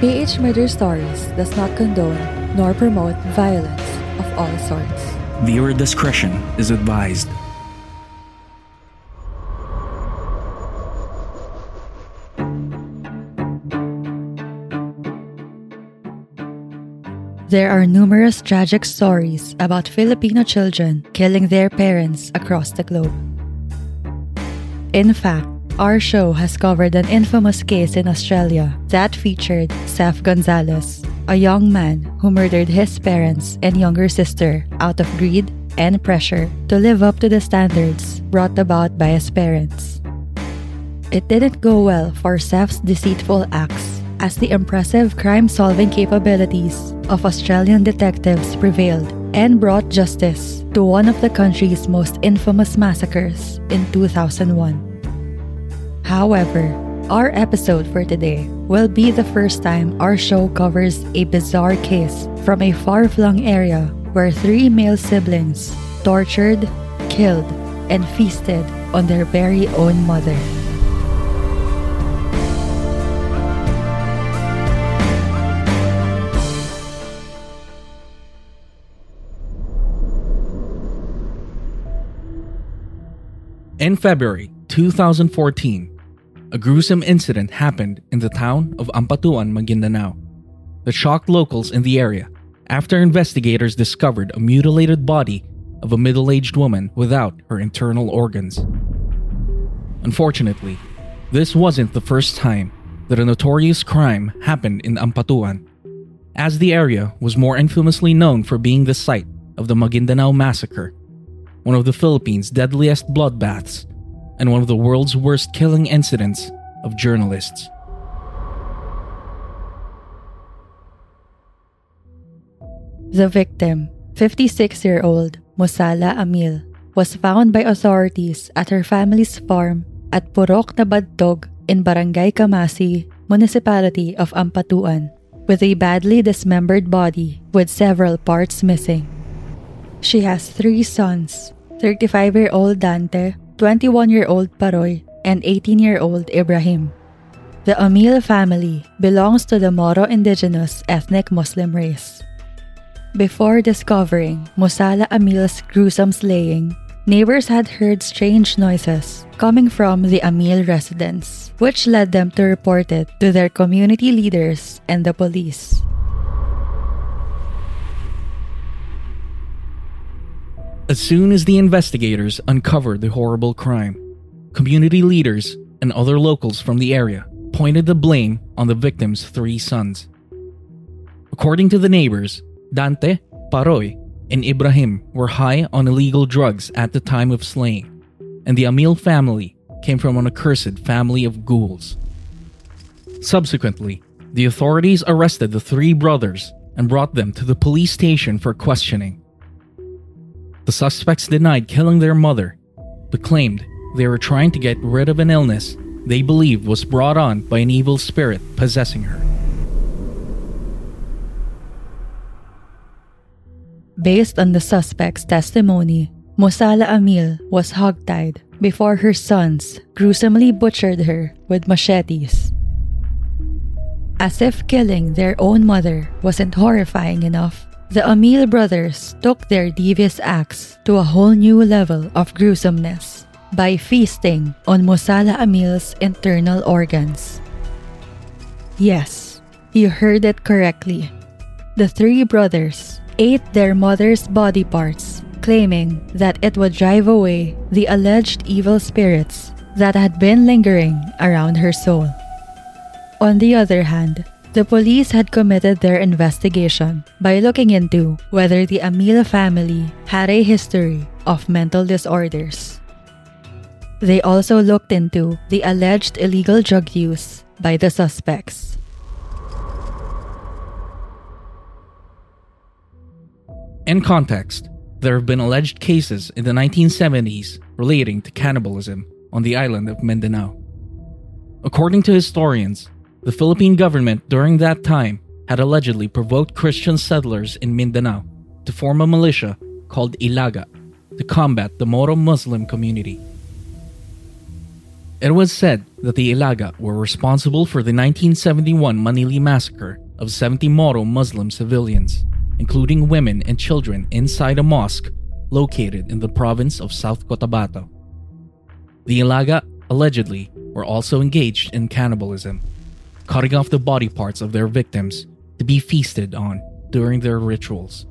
PH Murder Stories does not condone nor promote violence of all sorts. Viewer discretion is advised. There are numerous tragic stories about Filipino children killing their parents across the globe. In fact, our show has covered an infamous case in Australia that featured Seth Gonzalez, a young man who murdered his parents and younger sister out of greed and pressure to live up to the standards brought about by his parents. It didn't go well for Seth's deceitful acts as the impressive crime solving capabilities of Australian detectives prevailed and brought justice to one of the country's most infamous massacres in 2001. However, our episode for today will be the first time our show covers a bizarre case from a far flung area where three male siblings tortured, killed, and feasted on their very own mother. In February 2014, a gruesome incident happened in the town of Ampatuan, Maguindanao that shocked locals in the area after investigators discovered a mutilated body of a middle aged woman without her internal organs. Unfortunately, this wasn't the first time that a notorious crime happened in Ampatuan, as the area was more infamously known for being the site of the Maguindanao Massacre, one of the Philippines' deadliest bloodbaths and one of the world's worst killing incidents of journalists. The victim, 56 year old Musala Amil, was found by authorities at her family's farm at Purok na in Barangay Kamasi, municipality of Ampatuan, with a badly dismembered body with several parts missing. She has three sons 35 year old Dante, 21 year old Paroy, and 18 year old Ibrahim. The Amil family belongs to the Moro indigenous ethnic Muslim race. Before discovering Musala Amil's gruesome slaying, neighbors had heard strange noises coming from the Amil residence, which led them to report it to their community leaders and the police. As soon as the investigators uncovered the horrible crime, community leaders and other locals from the area pointed the blame on the victim's three sons. According to the neighbors, Dante, Paroy, and Ibrahim were high on illegal drugs at the time of slaying, and the Amil family came from an accursed family of ghouls. Subsequently, the authorities arrested the three brothers and brought them to the police station for questioning. The suspects denied killing their mother, but claimed they were trying to get rid of an illness they believed was brought on by an evil spirit possessing her. Based on the suspect's testimony, Musala Amil was hogtied before her sons gruesomely butchered her with machetes. As if killing their own mother wasn't horrifying enough, the Amil brothers took their devious acts to a whole new level of gruesomeness by feasting on Musala Amil's internal organs. Yes, you heard it correctly. The three brothers ate their mother's body parts, claiming that it would drive away the alleged evil spirits that had been lingering around her soul. On the other hand, the police had committed their investigation by looking into whether the Amila family had a history of mental disorders. They also looked into the alleged illegal drug use by the suspects. In context, there have been alleged cases in the 1970s relating to cannibalism on the island of Mindanao. According to historians, the Philippine government during that time had allegedly provoked Christian settlers in Mindanao to form a militia called Ilaga to combat the Moro Muslim community. It was said that the Ilaga were responsible for the 1971 Manili massacre of 70 Moro Muslim civilians, including women and children inside a mosque located in the province of South Cotabato. The Ilaga allegedly were also engaged in cannibalism, cutting off the body parts of their victims to be feasted on during their rituals.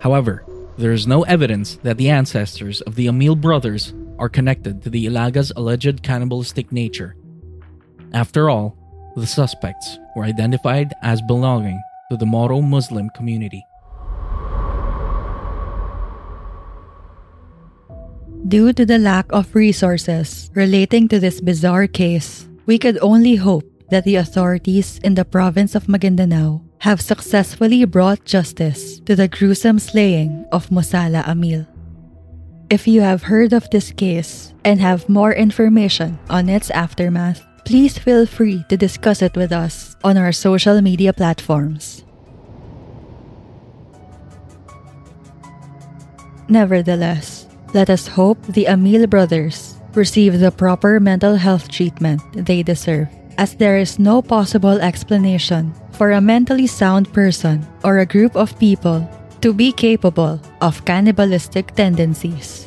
However, there is no evidence that the ancestors of the Amil brothers are connected to the Ilaga's alleged cannibalistic nature. After all, the suspects were identified as belonging to the Moro Muslim community. Due to the lack of resources relating to this bizarre case, we could only hope that the authorities in the province of Maguindanao have successfully brought justice to the gruesome slaying of Musala Amil. If you have heard of this case and have more information on its aftermath, please feel free to discuss it with us on our social media platforms. Nevertheless, let us hope the Amil brothers receive the proper mental health treatment they deserve, as there is no possible explanation for a mentally sound person or a group of people to be capable of cannibalistic tendencies.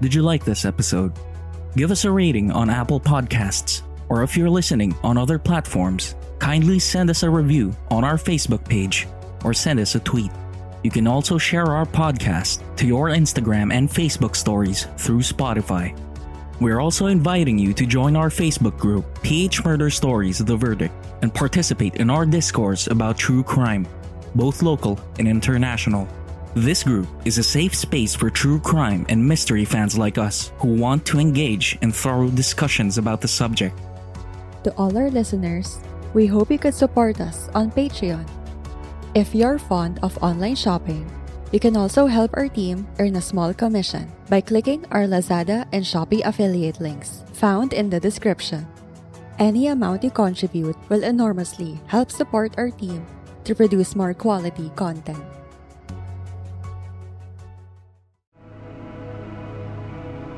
Did you like this episode? give us a rating on Apple Podcasts, or if you're listening on other platforms, kindly send us a review on our Facebook page or send us a tweet. You can also share our podcast to your Instagram and Facebook stories through Spotify. We're also inviting you to join our Facebook group, PH Murder Stories The Verdict, and participate in our discourse about true crime, both local and international. This group is a safe space for true crime and mystery fans like us who want to engage in thorough discussions about the subject. To all our listeners, we hope you could support us on Patreon. If you're fond of online shopping, you can also help our team earn a small commission by clicking our Lazada and Shopee affiliate links found in the description. Any amount you contribute will enormously help support our team to produce more quality content.